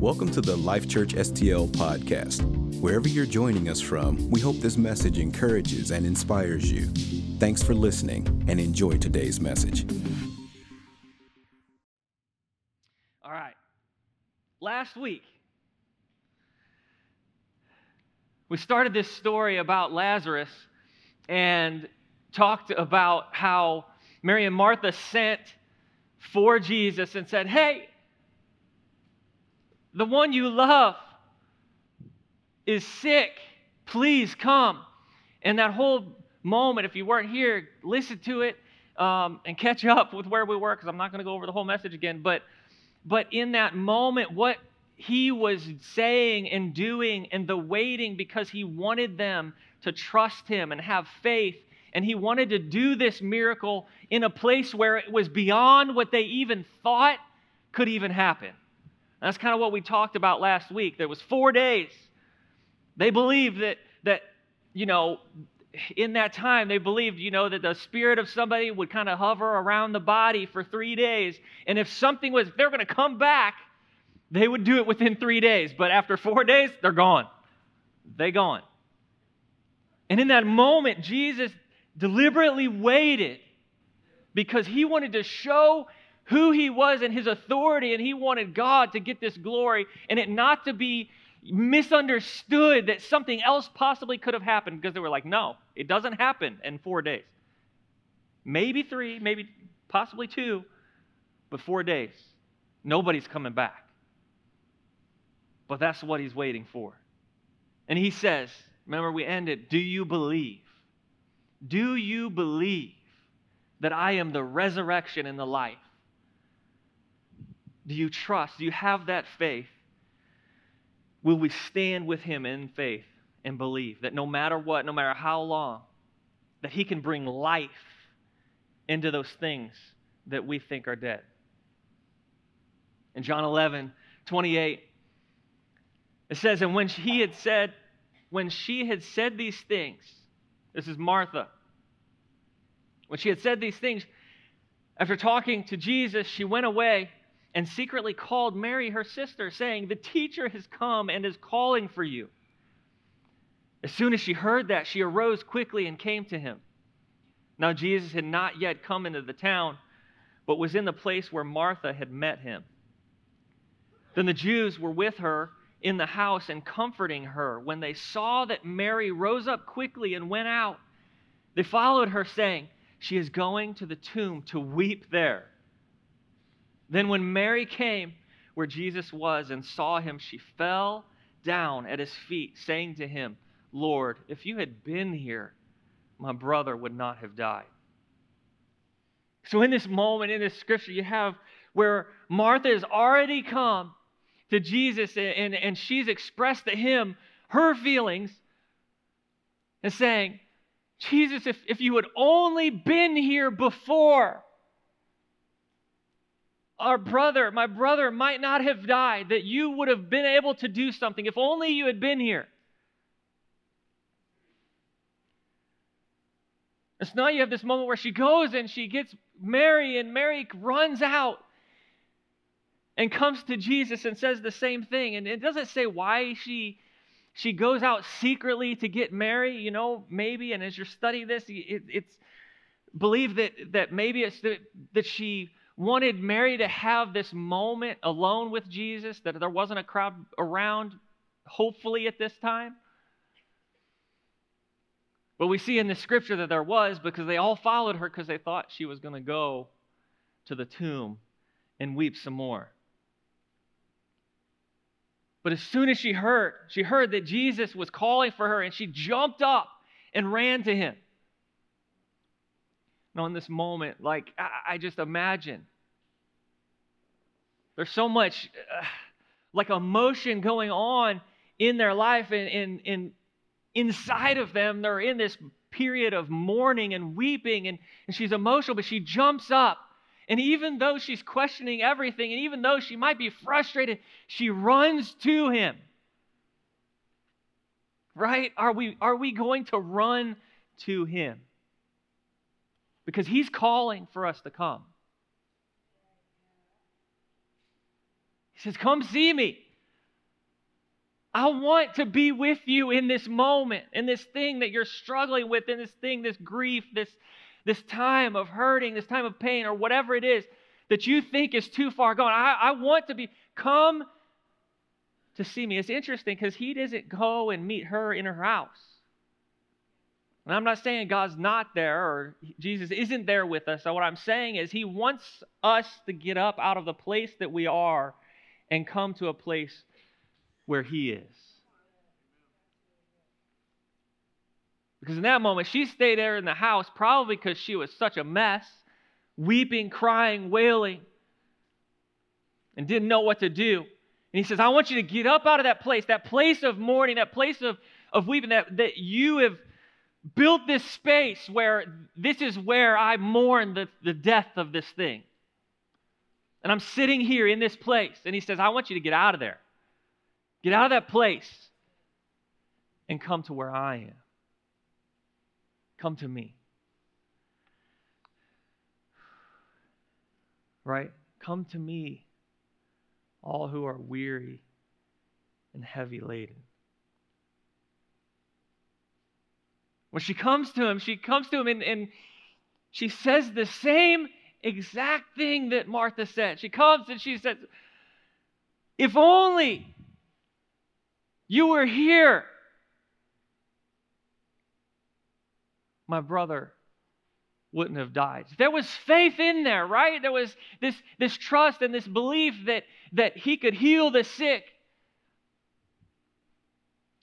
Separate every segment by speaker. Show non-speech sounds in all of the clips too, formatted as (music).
Speaker 1: Welcome to the LifeChurch STL podcast. Wherever you're joining us from, we hope this message encourages and inspires you. Thanks for listening and enjoy today's message.
Speaker 2: All right. Last week, we started this story about Lazarus and talked about how Mary and Martha sent for Jesus and said, Hey, the one you love is sick. Please come. And that whole moment, if you weren't here, listen to it um, and catch up with where we were, because I'm not going to go over the whole message again. But, but in that moment, what he was saying and doing and the waiting because he wanted them to trust him and have faith. And he wanted to do this miracle in a place where it was beyond what they even thought could even happen. That's kind of what we talked about last week. There was four days. They believed that that you know in that time they believed you know that the spirit of somebody would kind of hover around the body for three days, and if something was they're going to come back, they would do it within three days. But after four days, they're gone. They gone. And in that moment, Jesus deliberately waited because he wanted to show who he was and his authority, and he wanted God to get this glory and it not to be misunderstood that something else possibly could have happened because they were like, no, it doesn't happen in four days. Maybe three, maybe possibly two, but four days. Nobody's coming back. But that's what he's waiting for. And he says, remember, we ended, do you believe? Do you believe that I am the resurrection and the life? Do you trust? Do you have that faith? Will we stand with him in faith and believe that no matter what, no matter how long, that he can bring life into those things that we think are dead? In John 11, 28, it says, And when he had said, when she had said these things, this is Martha. When she had said these things, after talking to Jesus, she went away and secretly called Mary, her sister, saying, The teacher has come and is calling for you. As soon as she heard that, she arose quickly and came to him. Now, Jesus had not yet come into the town, but was in the place where Martha had met him. Then the Jews were with her in the house and comforting her. When they saw that Mary rose up quickly and went out, they followed her, saying, She is going to the tomb to weep there. Then, when Mary came where Jesus was and saw him, she fell down at his feet, saying to him, Lord, if you had been here, my brother would not have died. So, in this moment, in this scripture, you have where Martha has already come to Jesus and, and she's expressed to him her feelings and saying, Jesus, if, if you had only been here before, our brother, my brother, might not have died, that you would have been able to do something if only you had been here. And so now you have this moment where she goes and she gets Mary, and Mary runs out and comes to Jesus and says the same thing. And it doesn't say why she she goes out secretly to get Mary, you know, maybe. And as you're studying this, it, it's believe that that maybe it's that, that she wanted Mary to have this moment alone with Jesus, that there wasn't a crowd around, hopefully, at this time. But we see in the scripture that there was because they all followed her because they thought she was going to go to the tomb and weep some more. But as soon as she heard, she heard that Jesus was calling for her and she jumped up and ran to him. Now, in this moment, like, I, I just imagine there's so much uh, like emotion going on in their life and, and, and inside of them. They're in this period of mourning and weeping, and, and she's emotional, but she jumps up. And even though she's questioning everything, and even though she might be frustrated, she runs to him. Right? Are we, are we going to run to him? Because he's calling for us to come. He says, Come see me. I want to be with you in this moment, in this thing that you're struggling with, in this thing, this grief, this, this time of hurting, this time of pain, or whatever it is that you think is too far gone. I, I want to be, come to see me. It's interesting because he doesn't go and meet her in her house. And I'm not saying God's not there or Jesus isn't there with us. So, what I'm saying is, He wants us to get up out of the place that we are and come to a place where He is. Because in that moment, she stayed there in the house probably because she was such a mess, weeping, crying, wailing, and didn't know what to do. And he says, I want you to get up out of that place, that place of mourning, that place of, of weeping, that, that you have built this space where this is where I mourn the, the death of this thing. And I'm sitting here in this place. And he says, I want you to get out of there. Get out of that place and come to where I am. Come to me. Right? Come to me, all who are weary and heavy laden. When she comes to him, she comes to him and, and she says the same exact thing that Martha said. She comes and she says, If only you were here, my brother wouldn't have died. There was faith in there, right? There was this, this trust and this belief that, that he could heal the sick.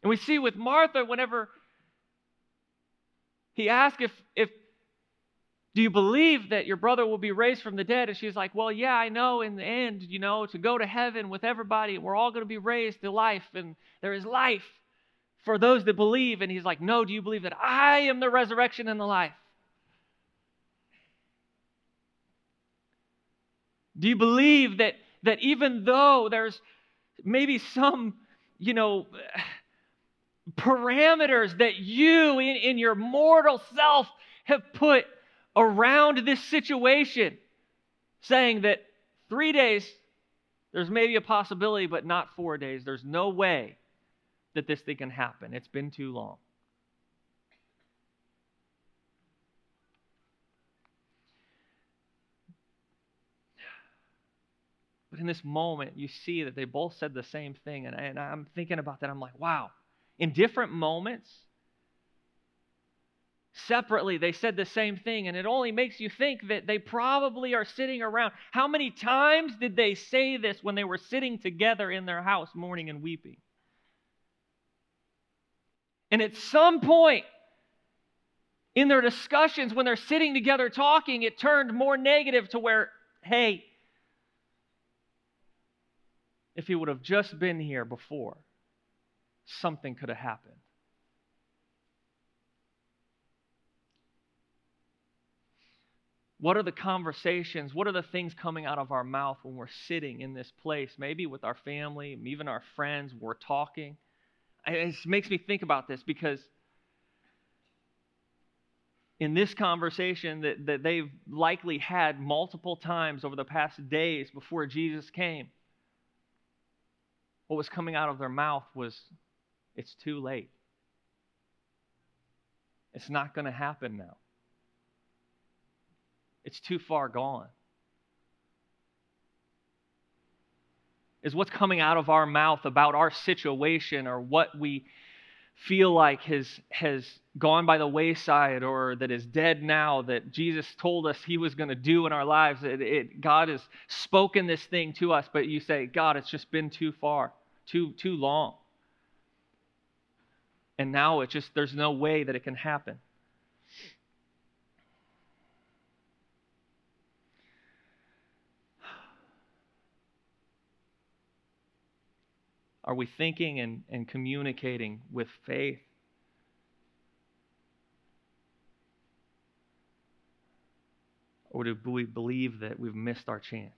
Speaker 2: And we see with Martha, whenever he asked if, if do you believe that your brother will be raised from the dead? And she's like, Well, yeah, I know in the end, you know, to go to heaven with everybody, we're all going to be raised to life, and there is life for those that believe. And he's like, No, do you believe that I am the resurrection and the life? Do you believe that, that even though there's maybe some, you know, parameters that you in, in your mortal self have put around this situation, saying that three days, there's maybe a possibility, but not four days. There's no way that this thing can happen. It's been too long. But in this moment, you see that they both said the same thing. And, and I'm thinking about that. I'm like, wow, in different moments, separately, they said the same thing, and it only makes you think that they probably are sitting around. How many times did they say this when they were sitting together in their house, mourning and weeping? And at some point in their discussions, when they're sitting together talking, it turned more negative to where, hey, if he would have just been here before, something could have happened. What are the conversations? What are the things coming out of our mouth when we're sitting in this place, maybe with our family, even our friends, we're talking? It makes me think about this because in this conversation that, that they've likely had multiple times over the past days before Jesus came, what was coming out of their mouth was it's too late. It's not going to happen now. It's too far gone. Is what's coming out of our mouth about our situation or what we feel like has, has gone by the wayside or that is dead now that Jesus told us he was going to do in our lives. It, it, God has spoken this thing to us, but you say, God, it's just been too far, too, too long. And now it's just, there's no way that it can happen. Are we thinking and, and communicating with faith? Or do we believe that we've missed our chance?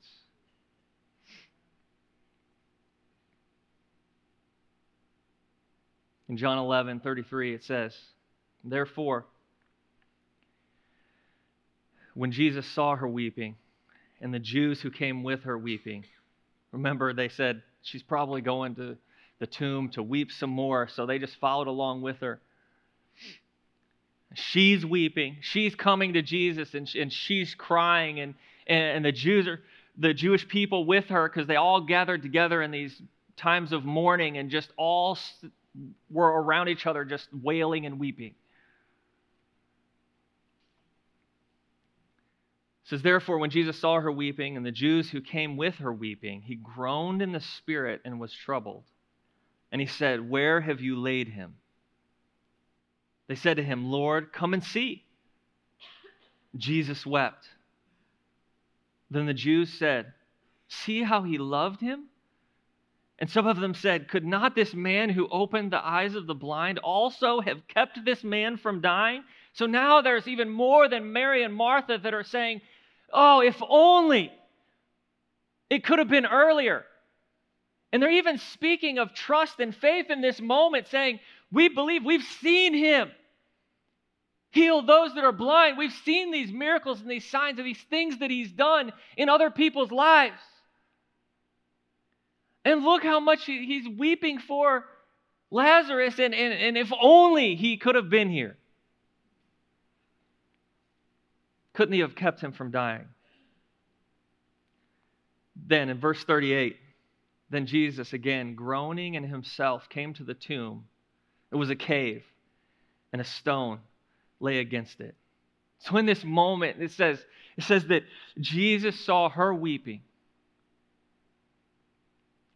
Speaker 2: In John 11, 33, it says, Therefore, when Jesus saw her weeping, and the Jews who came with her weeping, remember they said, She's probably going to the tomb to weep some more. So they just followed along with her. She's weeping. She's coming to Jesus and, and she's crying. And, and, the Jews are the Jewish people with her because they all gathered together in these times of mourning and just all were around each other, just wailing and weeping. It says, Therefore, when Jesus saw her weeping and the Jews who came with her weeping, he groaned in the spirit and was troubled. And he said, Where have you laid him? They said to him, Lord, come and see. Jesus wept. Then the Jews said, See how he loved him? And some of them said, Could not this man who opened the eyes of the blind also have kept this man from dying? So now there's even more than Mary and Martha that are saying, Oh, if only it could have been earlier. And they're even speaking of trust and faith in this moment, saying, We believe we've seen him heal those that are blind. We've seen these miracles and these signs and these things that he's done in other people's lives. And look how much he's weeping for Lazarus, and, and, and if only he could have been here. Couldn't he have kept him from dying? Then in verse 38, then Jesus, again groaning in himself, came to the tomb. It was a cave, and a stone lay against it. So in this moment, it says, it says that Jesus saw her weeping.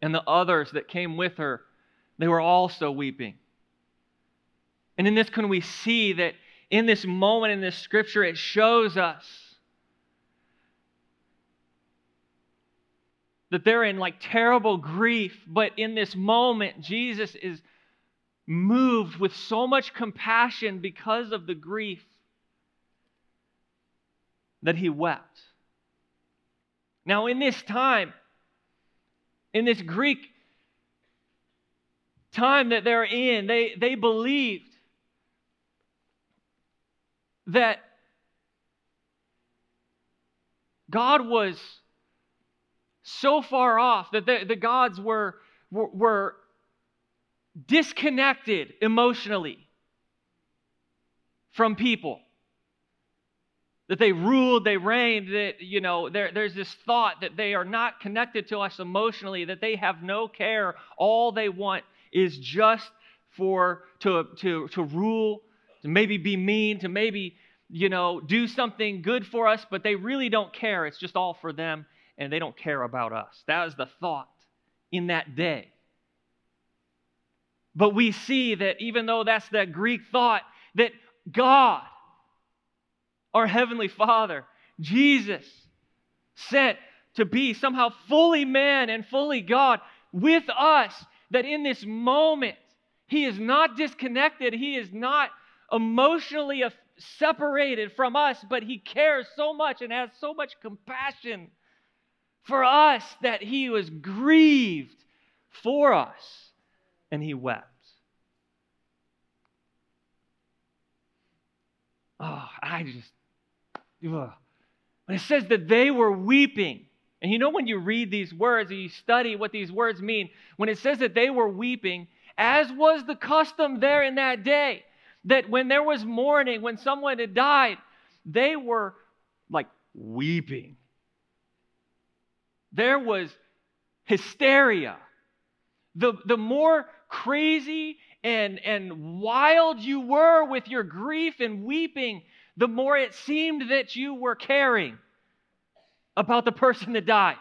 Speaker 2: And the others that came with her, they were also weeping. And in this, can we see that in this moment in this scripture, it shows us that they're in like terrible grief, but in this moment, Jesus is moved with so much compassion because of the grief that he wept. Now, in this time, in this Greek time that they're in, they, they believed that God was so far off that the, the gods were, were, were disconnected emotionally from people that they ruled, they reigned, that, you know, there, there's this thought that they are not connected to us emotionally, that they have no care. All they want is just for, to, to, to rule to maybe be mean, to maybe, you know, do something good for us, but they really don't care. It's just all for them, and they don't care about us. That is the thought in that day. But we see that even though that's that Greek thought, that God, our Heavenly Father, Jesus, sent to be somehow fully man and fully God with us, that in this moment, He is not disconnected, He is not emotionally separated from us, but He cares so much and has so much compassion for us that He was grieved for us and He wept. Oh, I just, When it says that they were weeping, and you know when you read these words and you study what these words mean, when it says that they were weeping, as was the custom there in that day, that when there was mourning, when someone had died, they were like weeping. There was hysteria. The, the more crazy and, and wild you were with your grief and weeping, the more it seemed that you were caring about the person that died.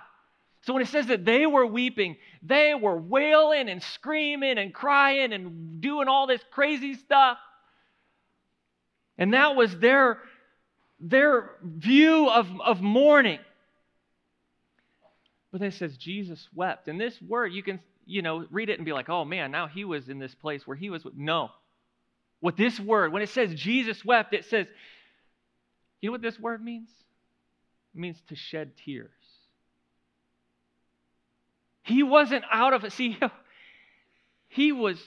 Speaker 2: So when it says that they were weeping, they were wailing and screaming and crying and doing all this crazy stuff. And that was their, their view of, of mourning. But then it says Jesus wept. And this word, you can, you know, read it and be like, oh man, now he was in this place where he was. No. What this word, when it says Jesus wept, it says, you know what this word means? It means to shed tears. He wasn't out of it. See, (laughs) he was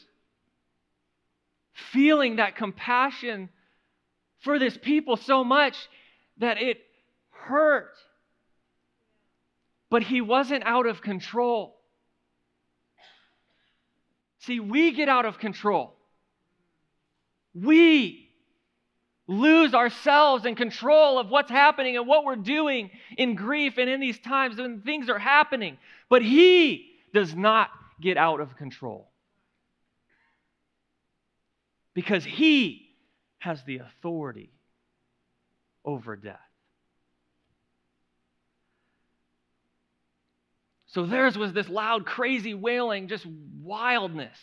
Speaker 2: feeling that compassion for this people so much that it hurt. But he wasn't out of control. See, we get out of control. We lose ourselves in control of what's happening and what we're doing in grief and in these times when things are happening. But He does not get out of control because He has the authority over death. So theirs was this loud, crazy wailing, just wildness.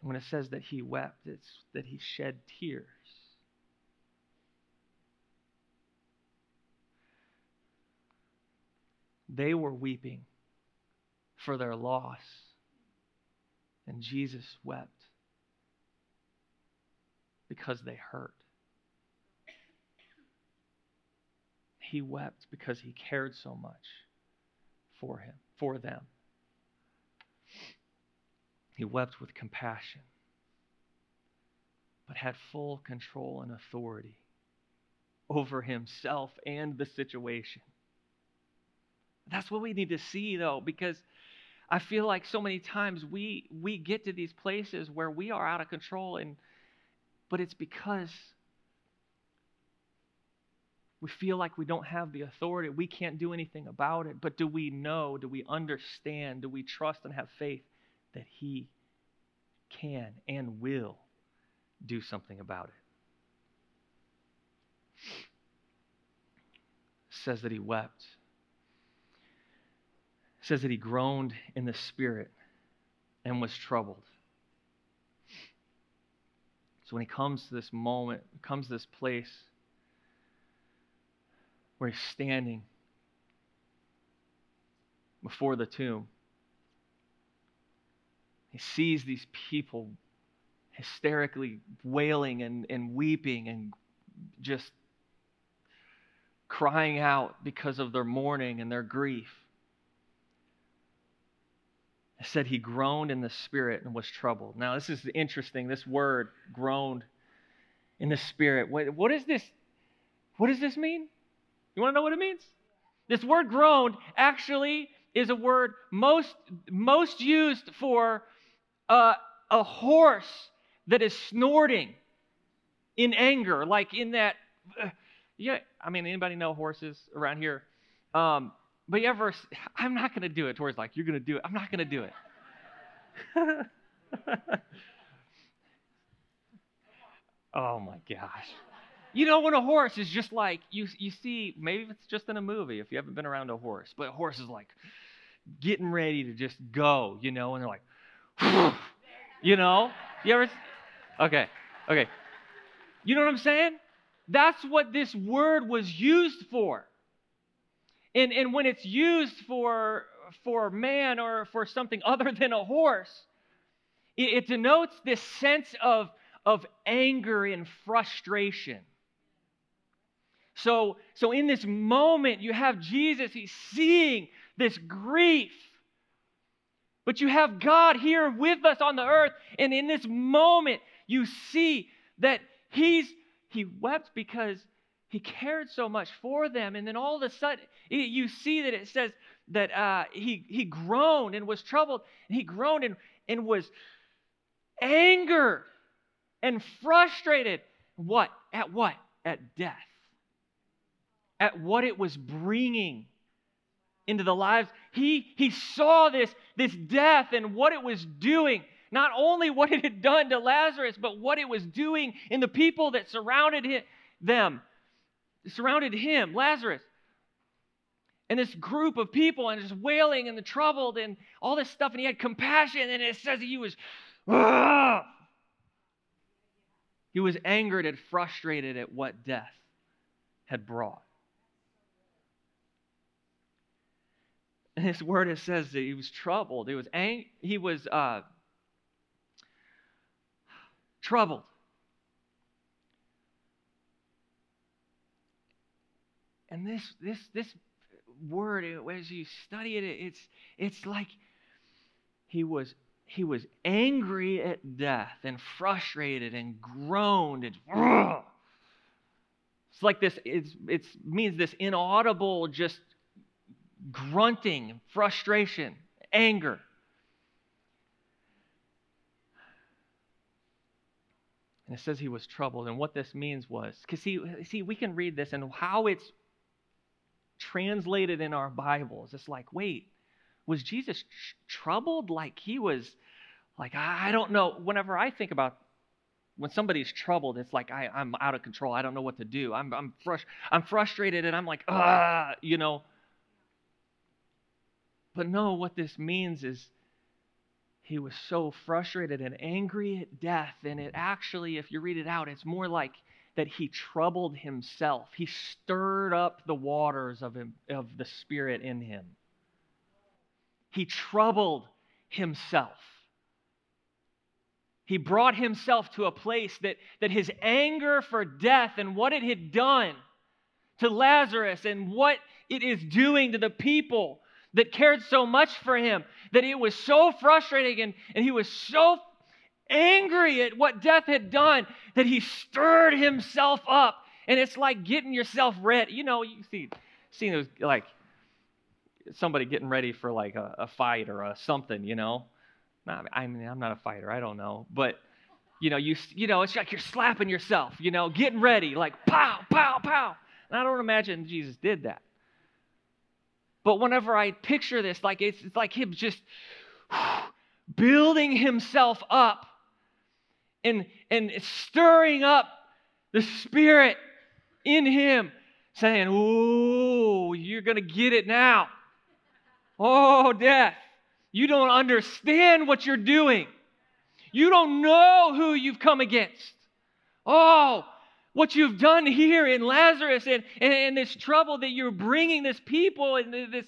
Speaker 2: And when it says that he wept, it's that he shed tears. They were weeping for their loss, and Jesus wept because they hurt. He wept because he cared so much for him, for them. He wept with compassion, but had full control and authority over himself and the situation. That's what we need to see, though, because I feel like so many times we we get to these places where we are out of control, and but it's because we feel like we don't have the authority. We can't do anything about it. But do we know? Do we understand? Do we trust and have faith that He can and will do something about it? it says that He wept. Says that He groaned in the Spirit and was troubled. So when He comes to this moment, comes to this place, where he's standing before the tomb. He sees these people hysterically wailing and, and weeping and just crying out because of their mourning and their grief. It said he groaned in the spirit and was troubled. Now, this is interesting. This word, groaned in the spirit. What, what is this? What does this mean? You want to know what it means? This word groaned actually is a word most, most used for uh, a horse that is snorting in anger, like in that. Uh, yeah, I mean, anybody know horses around here? Um, but you ever? I'm not going to do it. Towards like you're going to do it. I'm not going to do it. (laughs) oh my gosh. You know, when a horse is just like, you, you see, maybe it's just in a movie if you haven't been around a horse, but a horse is like getting ready to just go, you know, and they're like, (sighs) you know? You ever? Okay, okay. You know what I'm saying? That's what this word was used for. And, and when it's used for, for man or for something other than a horse, it, it denotes this sense of, of anger and frustration. So, so in this moment, you have Jesus, he's seeing this grief. But you have God here with us on the earth. And in this moment, you see that he's he wept because he cared so much for them. And then all of a sudden, you see that it says that uh, he, he groaned and was troubled. And he groaned and, and was angered and frustrated. What? At what? At death at what it was bringing into the lives. He, he saw this, this death and what it was doing. Not only what it had done to Lazarus, but what it was doing in the people that surrounded him, them, surrounded him, Lazarus. And this group of people and just wailing and the troubled and all this stuff. And he had compassion, and it says he was, he was angered and frustrated at what death had brought. And his word, it says that he was troubled. He was ang- he was uh, troubled. And this this this word, as you study it, it's it's like he was he was angry at death and frustrated and groaned and it's like this it's it means this inaudible just grunting, frustration, anger. And it says he was troubled. And what this means was, because see, see, we can read this and how it's translated in our Bibles. It's like, wait, was Jesus tr- troubled? Like he was, like, I, don't know. Whenever I think about when somebody's troubled, it's like I, I'm out of control. I don't know what to do. I'm, I'm, frust- I'm frustrated and I'm like, ah, you know. But no, what this means is he was so frustrated and angry at death. And it actually, if you read it out, it's more like that he troubled himself. He stirred up the waters of, him, of the Spirit in him. He troubled himself. He brought himself to a place that, that his anger for death and what it had done to Lazarus and what it is doing to the people that cared so much for him, that it was so frustrating and, and he was so angry at what death had done that he stirred himself up. And it's like getting yourself ready. You know, you see, see those like somebody getting ready for like a, a fight or a something, you know. I mean, I'm not a fighter. I don't know, but you know, you you know, it's like you're slapping yourself. You know, getting ready, like pow, pow, pow. And I don't imagine Jesus did that. But whenever I picture this, like it's, it's like him just (sighs) building himself up and and stirring up the spirit in him, saying, "Ooh, you're gonna get it now." Oh, death. You don't understand what you're doing. You don't know who you've come against. Oh, what you've done here in Lazarus and, and, and this trouble that you're bringing this people and this,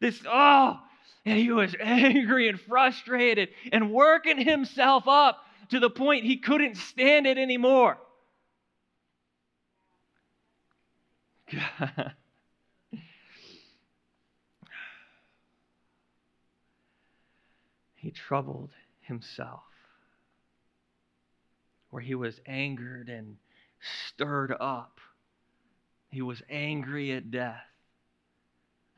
Speaker 2: this, oh, and he was (laughs) angry and frustrated and working himself up to the point he couldn't stand it anymore. (laughs) he troubled himself, where he was angered and stirred up. He was angry at death.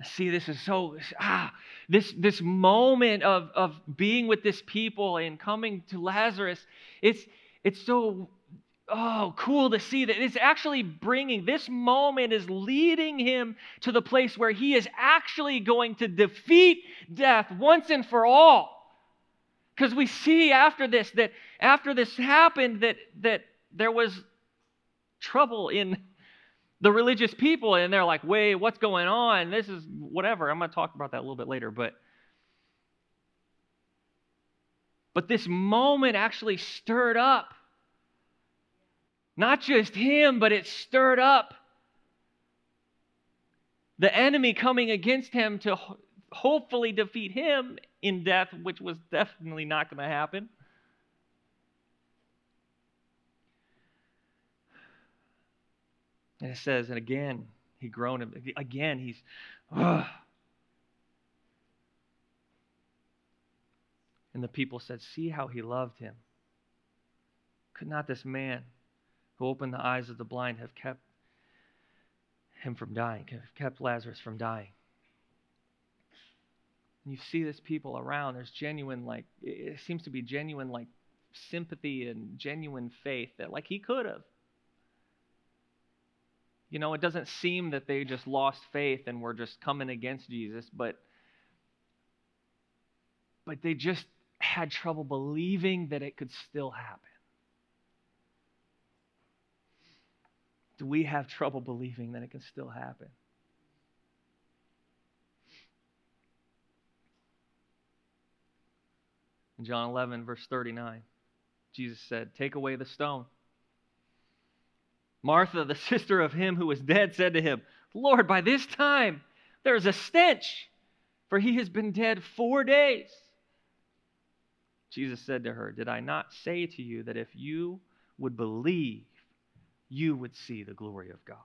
Speaker 2: See, this is so ah, this this moment of of being with this people and coming to Lazarus, it's it's so oh cool to see that it's actually bringing this moment is leading him to the place where he is actually going to defeat death once and for all. Because we see after this that after this happened that that there was trouble in the religious people and they're like, "Wait, what's going on? This is whatever." I'm going to talk about that a little bit later, but but this moment actually stirred up not just him, but it stirred up the enemy coming against him to hopefully defeat him in death, which was definitely not going to happen. And it says, and again, he groaned. Again, he's, Ugh. And the people said, See how he loved him. Could not this man who opened the eyes of the blind have kept him from dying, have kept Lazarus from dying? And you see this people around, there's genuine, like, it seems to be genuine, like, sympathy and genuine faith that, like, he could have. You know, it doesn't seem that they just lost faith and were just coming against Jesus, but but they just had trouble believing that it could still happen. Do we have trouble believing that it can still happen? In John 11, verse 39, Jesus said, Take away the stone. Martha, the (laughs) sister of him who was dead, said to him, Lord, by this time there is a stench, for he has been dead four days. Jesus said to her, Did I not say to you that if you would believe, you would see the glory of God?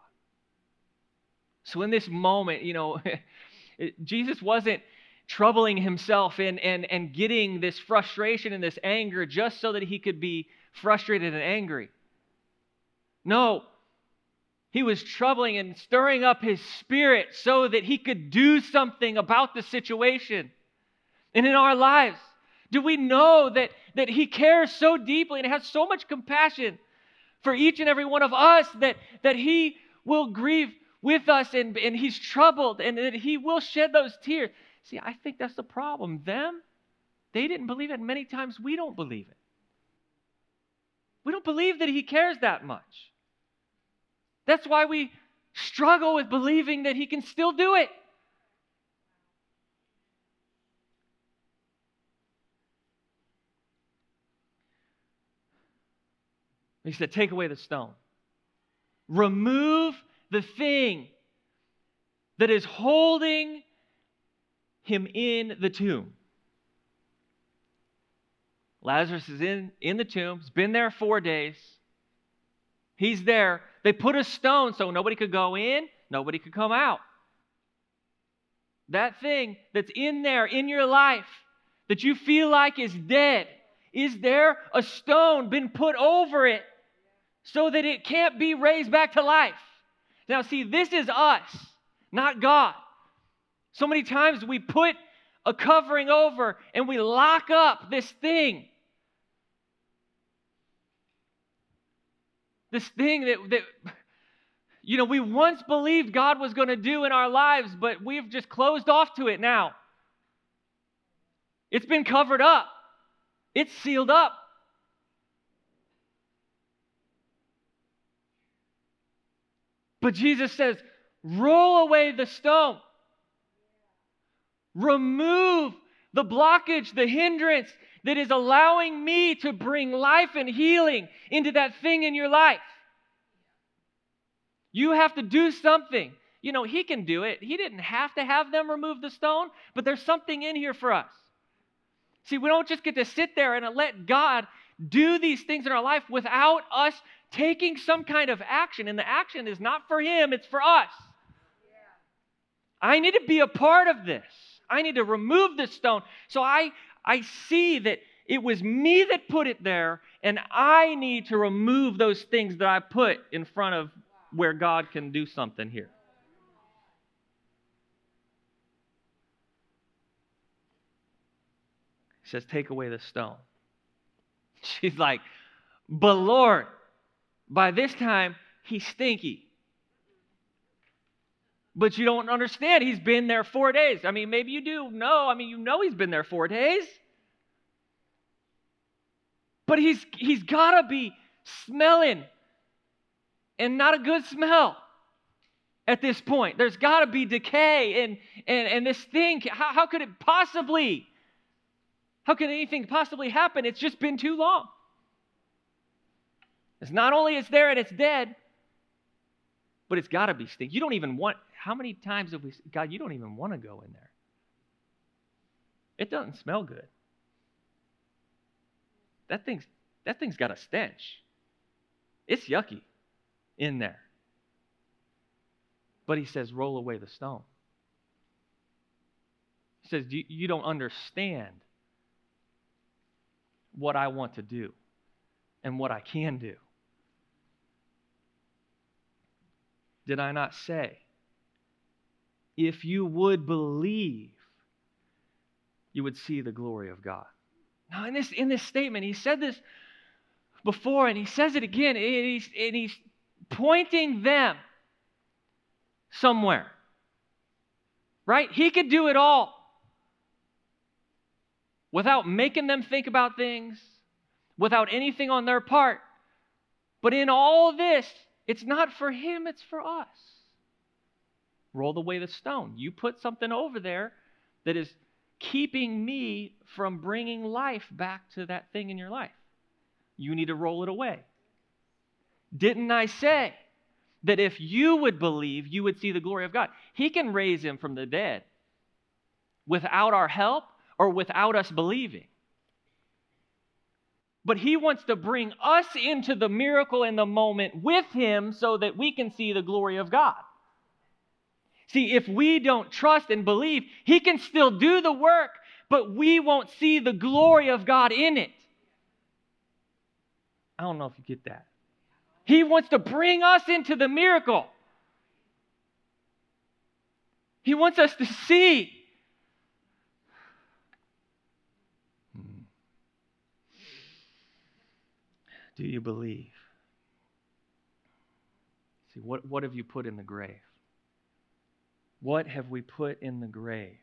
Speaker 2: So, in this moment, you know, (laughs) Jesus wasn't troubling himself and, and, and getting this frustration and this anger just so that he could be frustrated and angry. No, he was troubling and stirring up his spirit so that he could do something about the situation. And in our lives, do we know that, that he cares so deeply and has so much compassion for each and every one of us that, that He will grieve with us and, and He's troubled and that He will shed those tears. See, I think that's the problem. Them, they didn't believe it. Many times we don't believe it. We don't believe that He cares that much. That's why we struggle with believing that He can still do it. He said, Take away the stone. Remove the thing that is holding him in the tomb. Lazarus is in, in the tomb. He's been there four days. He's there. They put a stone so nobody could go in, nobody could come out. That thing that's in there in your life that you feel like is dead, is there a stone been put over it so that it can't be raised back to life? Now, see, this is us, not God. So many times we put a covering over and we lock up this thing. This thing that, that you know, we once believed God was going to do in our lives, but we've just closed off to it now. It's been covered up, it's sealed up. But Jesus says, roll away the stone. Remove the blockage, the hindrance that is allowing me to bring life and healing into that thing in your life. You have to do something. You know, He can do it. He didn't have to have them remove the stone, but there's something in here for us. See, we don't just get to sit there and let God do these things in our life without us taking some kind of action. And the action is not for Him, it's for us. I need to be a part of this. I need to remove this stone. So I, I see that it was me that put it there, and I need to remove those things that I put in front of where God can do something here. He says, Take away the stone. (laughs) She's like, But Lord, by this time, he's stinky. But you don't understand. He's been there four days. I mean, maybe you do know. I mean, you know he's been there four days. But he's, he's got to be smelling and not a good smell at this point. There's got to be decay and, and, and this thing. How, how could it possibly? How could anything possibly happen? It's just been too long. It's not only it's there and it's dead, but it's got to be stink. You don't even want, how many times have we, God, you don't even want to go in there. It doesn't smell good. That thing's, that thing's got a stench. It's yucky in there. But he says, roll away the stone. He says, you, you don't understand what I want to do and what I can do. Did I not say? If you would believe, you would see the glory of God. Now, in this, in this statement, he said this before and he says it again, and he's, and he's pointing them somewhere. Right? He could do it all without making them think about things, without anything on their part. But in all this, it's not for him, it's for us. Roll away the stone. You put something over there that is keeping me from bringing life back to that thing in your life. You need to roll it away. Didn't I say that if you would believe, you would see the glory of God? He can raise him from the dead without our help or without us believing but he wants to bring us into the miracle in the moment with him so that we can see the glory of God. See, if we don't trust and believe, he can still do the work, but we won't see the glory of God in it. I don't know if you get that. He wants to bring us into the miracle. He wants us to see Do you believe? See, what, what have you put in the grave? What have we put in the grave?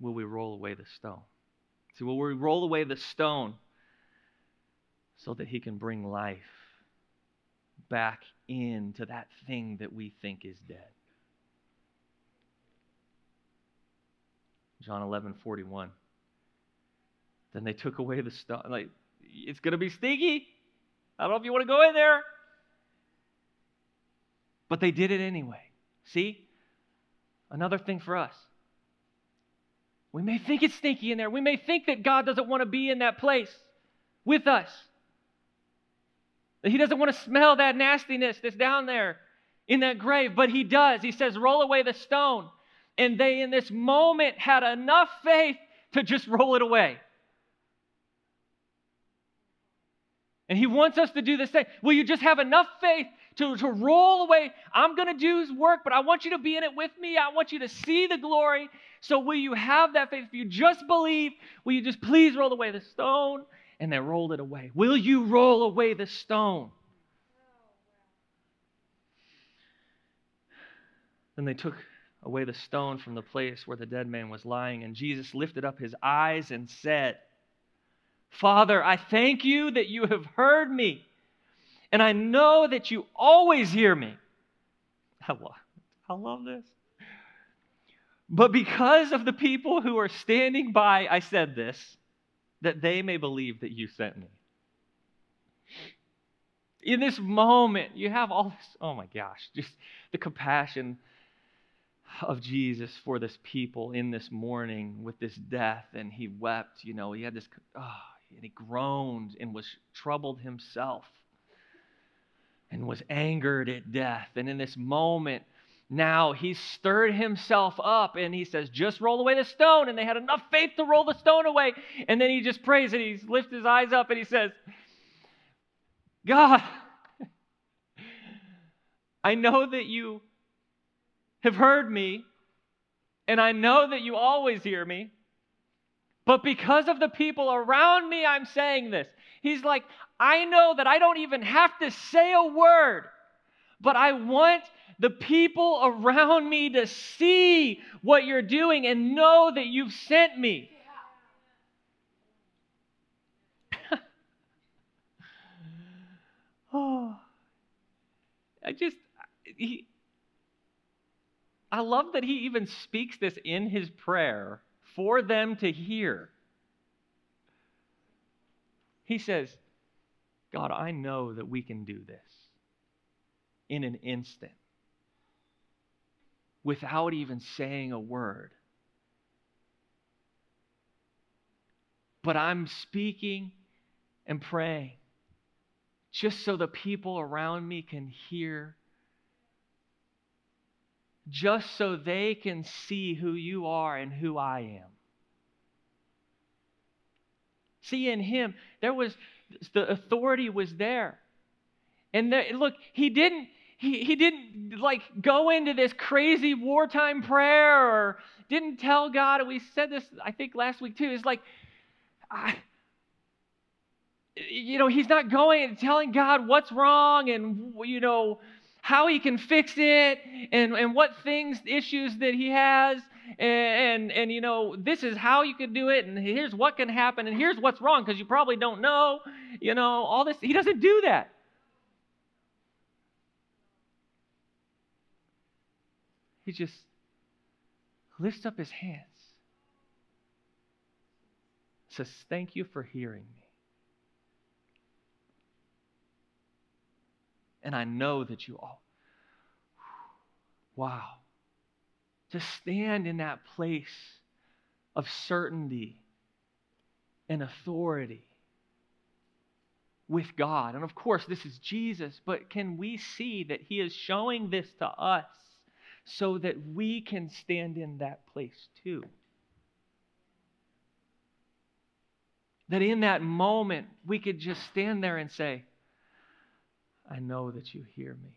Speaker 2: Will we roll away the stone? See, will we roll away the stone so that he can bring life back into that thing that we think is dead? John 11, 41. Then they took away the stone. Like, it's going to be stinky. I don't know if you want to go in there. But they did it anyway. See? Another thing for us. We may think it's stinky in there. We may think that God doesn't want to be in that place with us. That He doesn't want to smell that nastiness that's down there in that grave, but He does. He says, Roll away the stone. And they, in this moment, had enough faith to just (laughs) roll it away. And he wants us to do the same. Will you just have enough faith to, to roll away? I'm going to do his work, but I want you to be in it with me. I want you to see the glory. So, will you have that faith? If you just believe, will you just please roll away the stone? And they rolled it away. Will you roll away the stone? Then they took away the stone from the place where the dead man was lying, and Jesus lifted up his eyes and said, Father, I thank you that you have heard me, and I know that you always hear me. I love, I love this. But because of the people who are standing by, I said this, that they may believe that you sent me. In this moment, you have all this, oh my gosh, just the compassion of Jesus for this people in this morning with this death, and he wept. You know, he had this, oh, and he groaned and was troubled himself and was angered at death. And in this moment, now he stirred himself up and he says, Just roll away the stone. And they had enough faith to roll the stone away. And then he just prays and he lifts his eyes up and he says, God, (laughs) I know that you have heard me, and I know that you always hear me. But because of the people around me, I'm saying this. He's like, I know that I don't even have to say a word, but I want the people around me to see what you're doing and know that you've sent me. (laughs) oh, I just, he, I love that he even speaks this in his prayer for them to hear. He says, God, I know that we can do this in an instant without even saying a word. But I'm speaking and praying just so the people around me can hear just so they can see who you are and who I am. See, in him, there was the authority was there. And there, look, he didn't he, he didn't like go into this crazy wartime prayer or didn't tell God. We said this, I think, last week too. It's like, I, you know, he's not going and telling God what's wrong and, you know, how he can fix it and, and what things, issues that he has. And, and, and, you know, this is how you can do it, and here's what can happen, and here's what's wrong because you probably don't know, you know, all this. He doesn't do that. He just lifts up his hands, says, Thank you for hearing me. And I know that you all, wow, to stand in that place of certainty and authority with God. And of course, this is Jesus, but can we see that He is showing this to us so that we can stand in that place too? That in that moment, we could just stand there and say, I know that you hear me.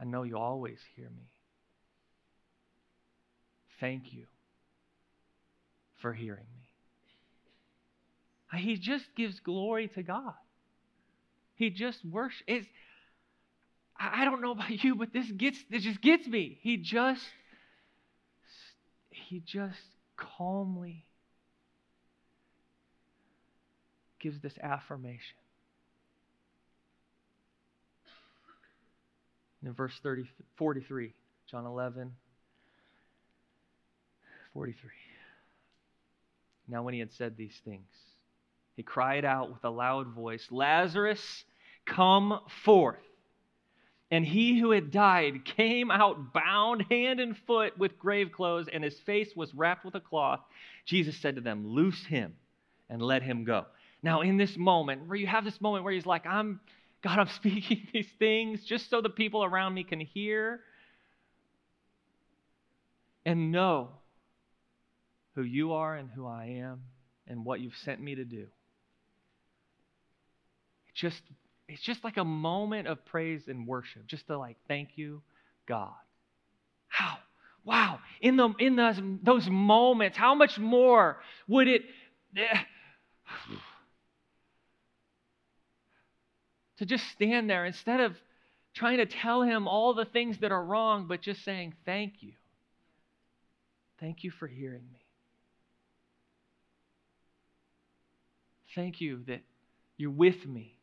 Speaker 2: I know you always hear me. Thank you for hearing me. He just gives glory to God. He just worships. I don't know about you, but this gets this just gets me. He just he just calmly gives this affirmation. In verse 30, 43, John 11, 43. Now, when he had said these things, he cried out with a loud voice, Lazarus, come forth. And he who had died came out bound hand and foot with grave clothes, and his face was wrapped with a cloth. Jesus said to them, Loose him and let him go. Now, in this moment, where you have this moment where he's like, I'm, God, I'm (laughs) speaking these things just so the people around me can hear and know who you are and who I am and what you've sent me to do. It just it's just like a moment of praise and worship, just to like thank you, God. How? Wow. In the in those those moments, how much more would it eh, to just stand there instead of trying to tell him all the things that are wrong, but just saying, Thank you. Thank you for hearing me. Thank you that you're with me.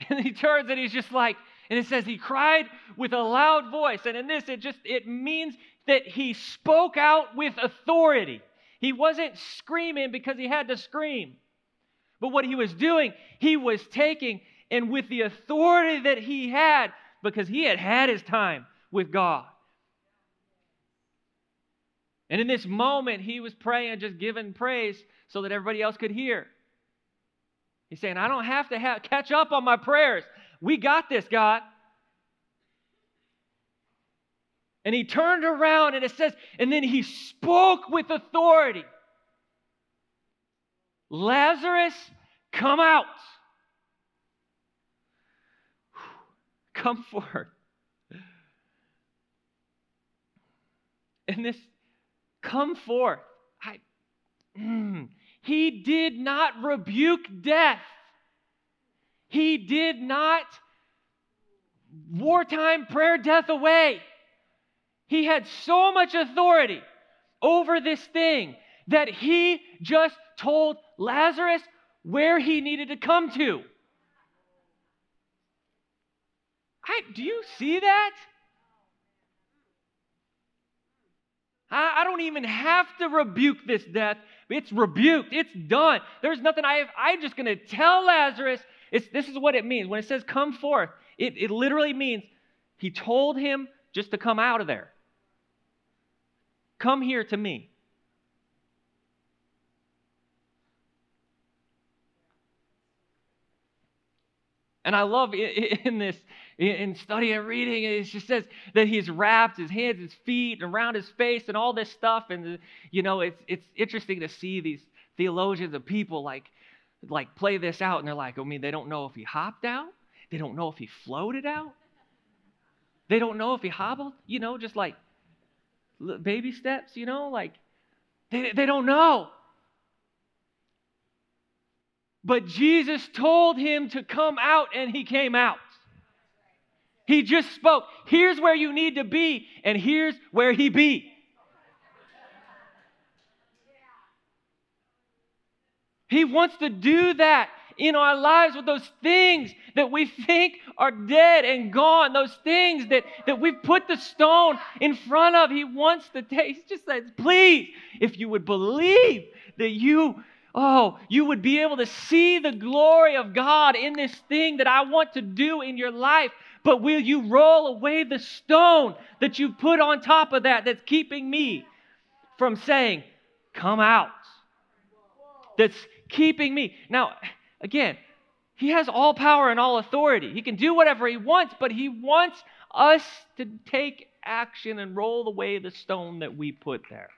Speaker 2: (laughs) And he turns and he's just like, and it says he cried with a loud voice. And in this, it just it means that he spoke out with authority. He wasn't screaming because he had to scream. But what he was doing, he was taking and with the authority that he had, because he had had his time with God. And in this moment, he was praying just giving praise so that everybody else could hear. He's saying, I don't have to have, catch up on my prayers. We got this, God. And he turned around and it says, and then he spoke with authority Lazarus, come out. Come forth. And this, come forth. I, mm, he did not rebuke death. He did not wartime prayer death away. He had so much authority over this thing that he just told Lazarus where he needed to come to. I, do you see that? I, I don't even have to rebuke this death it's rebuked. It's done. There's nothing I have. I'm just going to tell Lazarus. It's, this is what it means. When it says come forth, it, it literally means he told him just to come out of there. Come here to me. And I love in this, in studying and reading, it just says that he's wrapped his hands, his feet, around his face, and all this stuff. And you know, it's it's interesting to see these theologians and people like like play this out, and they're like, I mean, they don't know if he hopped out, they don't know if he floated out, they don't know if he hobbled, you know, just like baby steps, you know, like they, they don't know. But Jesus told him to come out, and he came out. He just spoke. Here's where you need to be, and here's where he be. He wants to do that in our lives with those things that we think are dead and gone, those things that, that we've put the stone in front of. He wants to take, he just says, please, if you would believe that you oh, you would be able to see the glory of God in this thing that I want to do in your life. But will you roll away the stone that you put on top of that that's keeping me from saying, Come out? That's keeping me. Now, again, he has all power and all authority. He can do whatever he wants, but he wants us to take action and roll away the stone that we put there.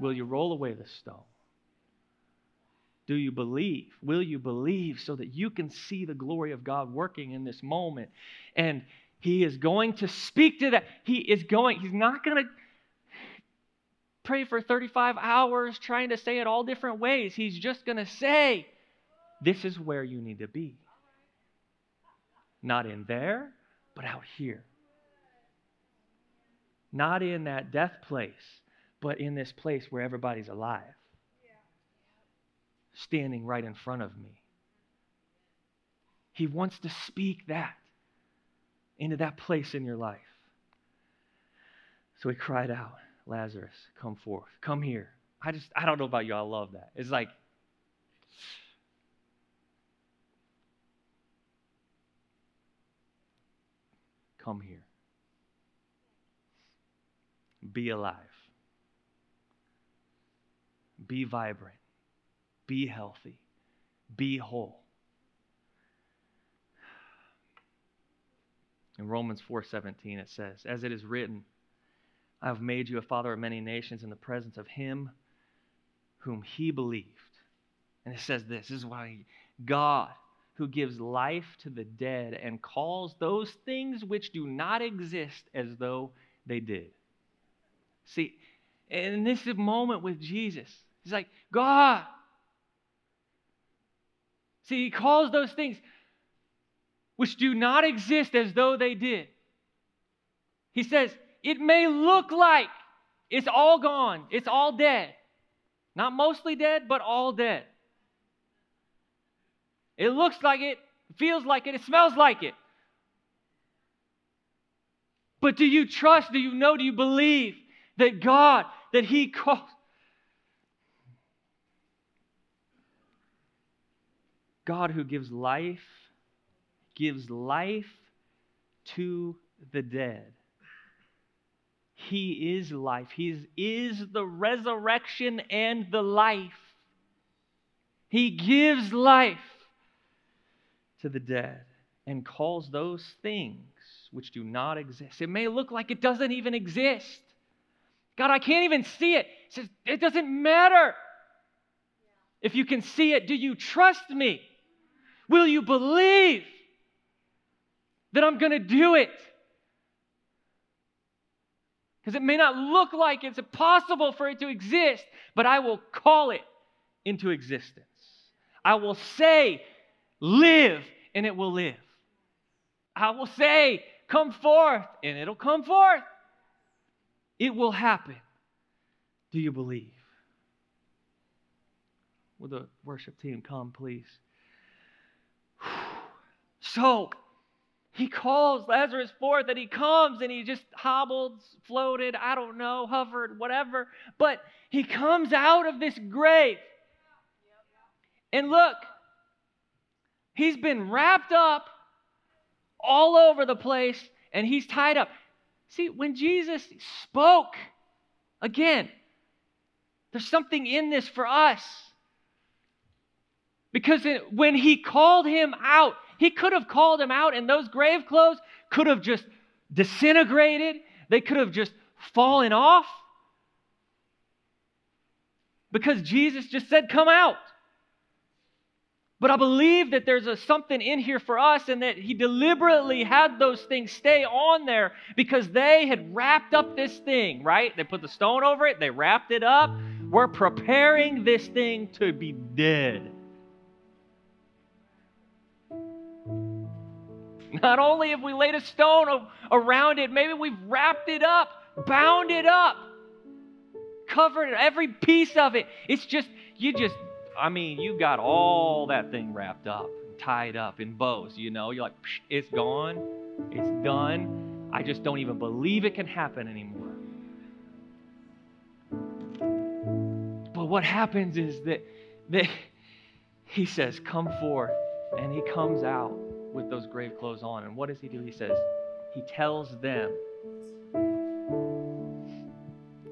Speaker 2: Will you roll away the stone? Do you believe? Will you believe so that you can see the glory of God working in this moment? And He is going to speak to that. He is going, He's not going to. pray for 35 hours trying to say it all different ways. He's just going to say, This is where you need to be. Not in there, but out here. Not in that death place, but in this place where everybody's alive, standing right in front of me. He wants to speak that into that place in your life. So he cried out, Lazarus, come forth. Come here. I just, I don't know about you. I love that. It's like, come here. Be alive. Be vibrant. Be healthy. Be whole. In Romans 4:17 it says, "As it is written, I have made you a father of many nations in the presence of him whom he believed." And it says this, this is why God who gives life to the dead and calls those things which do not exist as though they did. See, in this moment with Jesus, he's like, God. See, he calls those things which do not exist as though they did. He says, it may look like it's all gone, it's all dead. Not mostly dead, but all dead. It looks like it, feels like it, it smells like it. But do you trust? Do you know? Do you believe that God, that He (laughs) calls? God who gives life gives life to the dead. He is life. He is the resurrection and the life. He gives life to the dead and calls those things which do not exist. It may look like it doesn't even exist. God, I can't even see it. He says, it doesn't matter. If you can see it, do you trust me? Will you believe? that I'm going to do it. Because it may not look like it's possible for it to exist, but I will call it into existence. I will say, live, and it will live. I will say, come forth, and it'll come forth. It will happen. Do you believe? Will the worship team come, please? So, he calls Lazarus forth and he comes and he just hobbled, floated, I don't know, hovered, whatever. But he comes out of this grave. And look, he's been wrapped up all over the place and he's tied up. See, when Jesus spoke, again, there's something in this for us. Because when he called him out, he could have called him out, and those grave clothes could have just disintegrated. They could have just fallen off. Because Jesus just said, Come out. But I believe that there's a, something in here for us, and that He deliberately had those things stay on there because they had wrapped up this thing, right? They put the stone over it, they wrapped it up. We're preparing this thing to be dead. Not only have we laid a stone around it, maybe we've wrapped it up, bound it up, covered every piece of it. It's just, you just, I mean, you got all that thing wrapped up, tied up in bows, you know. You're like, it's gone, it's done. I just don't even believe it can happen anymore. But what happens is that, that (laughs) he says, Come forth, and he comes out with those grave clothes on. And what does he do? He says, he tells them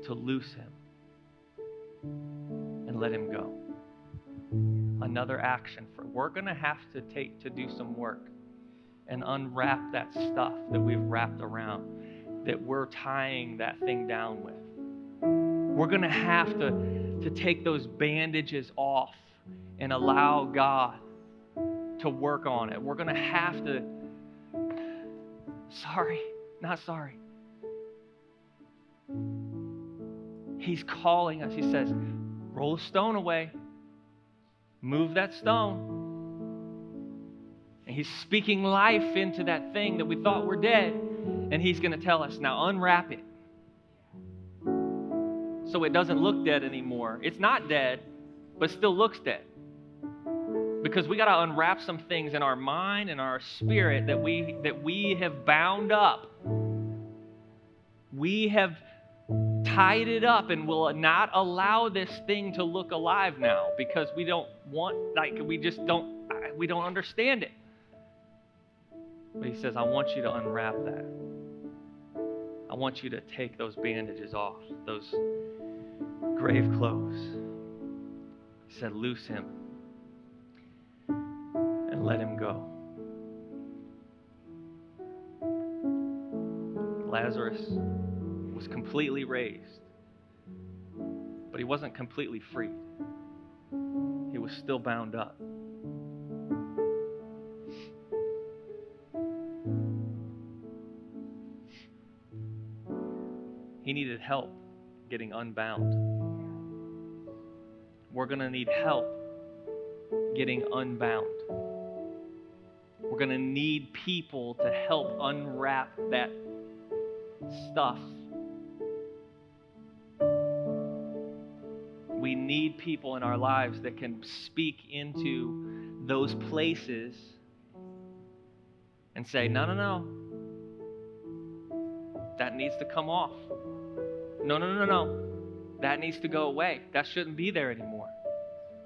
Speaker 2: to loose him and let him go. Another action for we're going to have to take to do some work and unwrap that stuff that we've wrapped around that we're tying that thing down with. We're going to have to to take those bandages off and allow God to work on it. We're going to have to. Sorry, not sorry. He's calling us. He says, Roll a stone away, move that stone. And He's speaking life into that thing that we thought were dead. And He's going to tell us, Now unwrap it. So it doesn't look dead anymore. It's not dead, but still looks dead because we got to unwrap some things in our mind and our spirit that we that we have bound up. We have tied it up and will not allow this thing to look alive now because we don't want like we just don't we don't understand it. But he says i want you to unwrap that. I want you to take those bandages off those grave clothes. He said loose him and let him go. Lazarus was completely raised, but he wasn't completely freed. He was still bound up. He needed help getting unbound. We're going to need help getting unbound. We're going to need people to help unwrap that stuff. We need people in our lives that can speak into those places and say, no, no, no. That needs to come off. No, no, no, no. That needs to go away. That shouldn't be there anymore.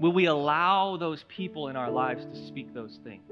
Speaker 2: Will we allow those people in our lives to speak those things?